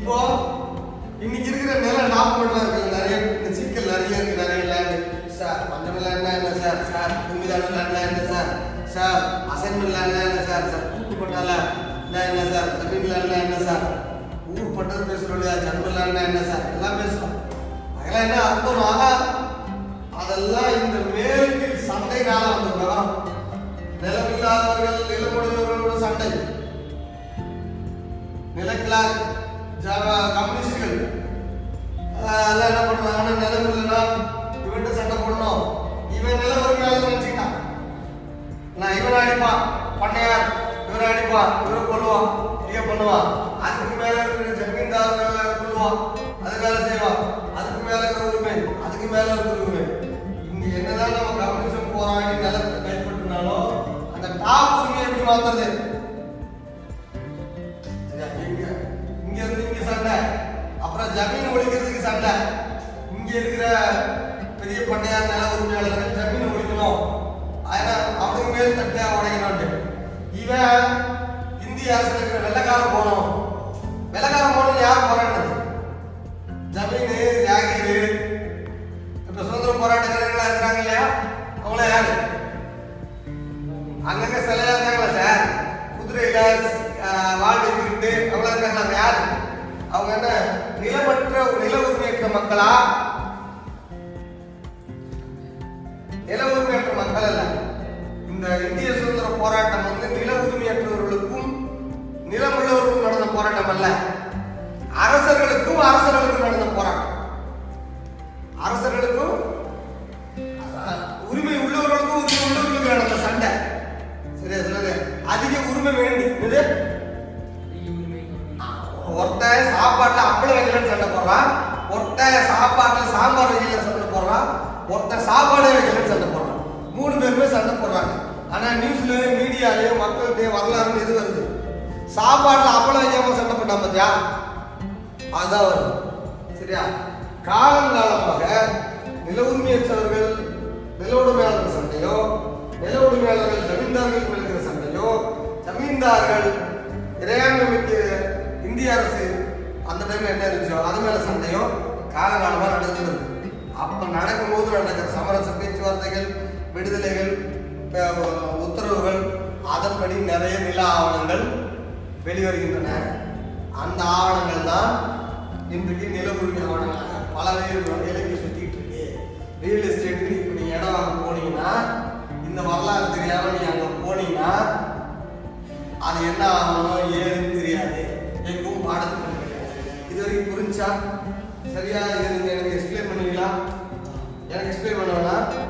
இப்போ இன்னைக்கு இருக்கிற நில டாக்குமெண்ட்ல இருக்கு. நிறைய சிக்கல் நிறைய இருக்கு. நிறைய லேண்ட் சார் பஞ்சம் லேண்ட்னா என்ன சார் சார் கும்பிதான லேண்ட்னா என்ன சார் சார் அசைன்மெண்ட் லேண்ட்னா என்ன சார் சார் கூட்டு பட்டால என்ன சார் தமிழ் லேண்ட்னா என்ன சார் ஊர் பட்டது பேசுறோம் இல்லையா? ஜன்ம லேண்ட்னா என்ன சார் எல்லாம் பேசுறோம். அதெல்லாம் என்ன அர்த்தமாக அதெல்லாம் இந்த மேற்கு சண்டைனால வந்த விவரம். நிலமில்லாதவர்கள் நிலமுடையவர்களோட சண்டை. நிலக்கிழார் கம்யூனிஸ்டுகள். ஆஹ் எல்லாம் என்ன பண்ணுவாங்கன்னா நிலம் இல்லைன்னா இவன்கிட்ட சண்டை போடணும். இவன் நிலம் ஒரு மேலே நினச்சிக்கிட்டான். நான் இவனை அடிப்பான். பண்ணையார் இவரை அடிப்பான். இவரை கொள்ளுவான் இங்கே பண்ணுவான். அதுக்கு மேலே இருக்கிற ஜமீன்தார் மேலே கொல்லுவான். அது வேலை செய்வான். அதுக்கு மேலே இருக்கிற உரிமை அதுக்கு மேலே இருக்கிற உரிமை இங்கே என்னதான் நம்ம கம்யூனிசம் போராடி நிலத்தை கைப்பற்றினாலும் அந்த டாப் உரிமையை எப்படி மாற்றுறது ஜமீன் ஒழிக்கிறதுக்கு சண்டை. இங்க இருக்கிற பெரிய பண்ணையார் நில உரிமையாளர்கள் ஜமீன் ஒழிக்கணும். ஆனா அவனுக்கு மேல் தட்டியா உடையணும் இவன் இந்திய அரசு இருக்கிற வெள்ளக்காரன் போனோம் வெள்ளக்காரன் போகணும் யார் போராடுறது? ஜமீன் யாகிரு இப்ப சுதந்திர போராட்டக்காரர்களா இருக்கிறாங்க இல்லையா? அவங்கள யாரு? அங்கங்க சிலையா இருக்காங்களா சார்? குதிரையில ஆஹ், வாழ் வைத்துக்கிட்டு அவ்வளவு இருக்காங்க அவங்க என்ன நிலமற்ற நில உரிமையற்ற மக்களா? நில உரிமையற்ற மக்கள் அல்ல. இந்த இந்திய சுதந்திர போராட்டம் வந்து நில உரிமையற்றவர்களுக்கும் நிலமுள்ளவர்களுக்கும் நடந்த போராட்டம் அல்ல. அரசர்களுக்கும் அரசர்களுக்கும் நடந்த போராட்டம். அரசர்களுக்கும் உரிமை உள்ளவர்களுக்கும் உரிமை உள்ளவர்களுக்கும் நடந்த சண்டை. சரியா சொல்லுங்க? அதிக உரிமை வேண்டி இது சாப்பாட்டுல அப்பளம் வைக்கலன்னு சண்டை போடுறான். ஒருத்தன் சாப்பாட்டுல சாம்பார் வைக்கலன்னு சண்டை போடுறான். ஒருத்தன் சாப்பாடே வைக்கலன்னு சண்டை போடுறான். மூணு பேருமே சண்டை போடுறாங்க. ஆனா நியூஸ்ல மீடியாலயும் மக்கள்கிட்ட வரலாறுன்னு இது வருது? சாப்பாட்டுல அப்பளம் வைக்காம சண்டை போட்டான் பார்த்தியா அதுதான் வருது. சரியா? காலங்காலமாக நில உரிமையற்றவர்கள் நில உரிமையாளர்கள் சண்டையோ நில உரிமையாளர்கள் ஜமீன்தார்கள் மேல் சண்டையோ ஜமீன்தார்கள் இறையாண்மை மிக்க இந்திய அரசு அந்த டைம்ல என்ன இருந்துச்சோ அது மேல சண்டையோ காலங்காலமா நடந்துட்டு அப்ப நடக்கும்போது நடக்கிற சமரச பேச்சுவார்த்தைகள் விடுதலைகள் உத்தரவுகள் அதன்படி நிறைய நில ஆவணங்கள் வெளிவருகின்றன. அந்த ஆவணங்கள் தான் இன்றைக்கு நில உரிமை ஆவணங்களாக பலவேறு இலங்கை சுத்திட்டு இருக்கு. ரியல் எஸ்டேட்டுக்கு இப்போ நீங்க இடம் வாங்க போனீங்கன்னா இந்த வரலாறு தெரியாம நீங்கள் அங்க போனீங்கன்னா அது என்ன ஆகணும் ஏது புரிஞ்சா சரியா இது எனக்கு எக்ஸ்பிளைன் பண்ணுவீங்களா? எனக்கு எக்ஸ்பிளைன் பண்ண வேணாம்.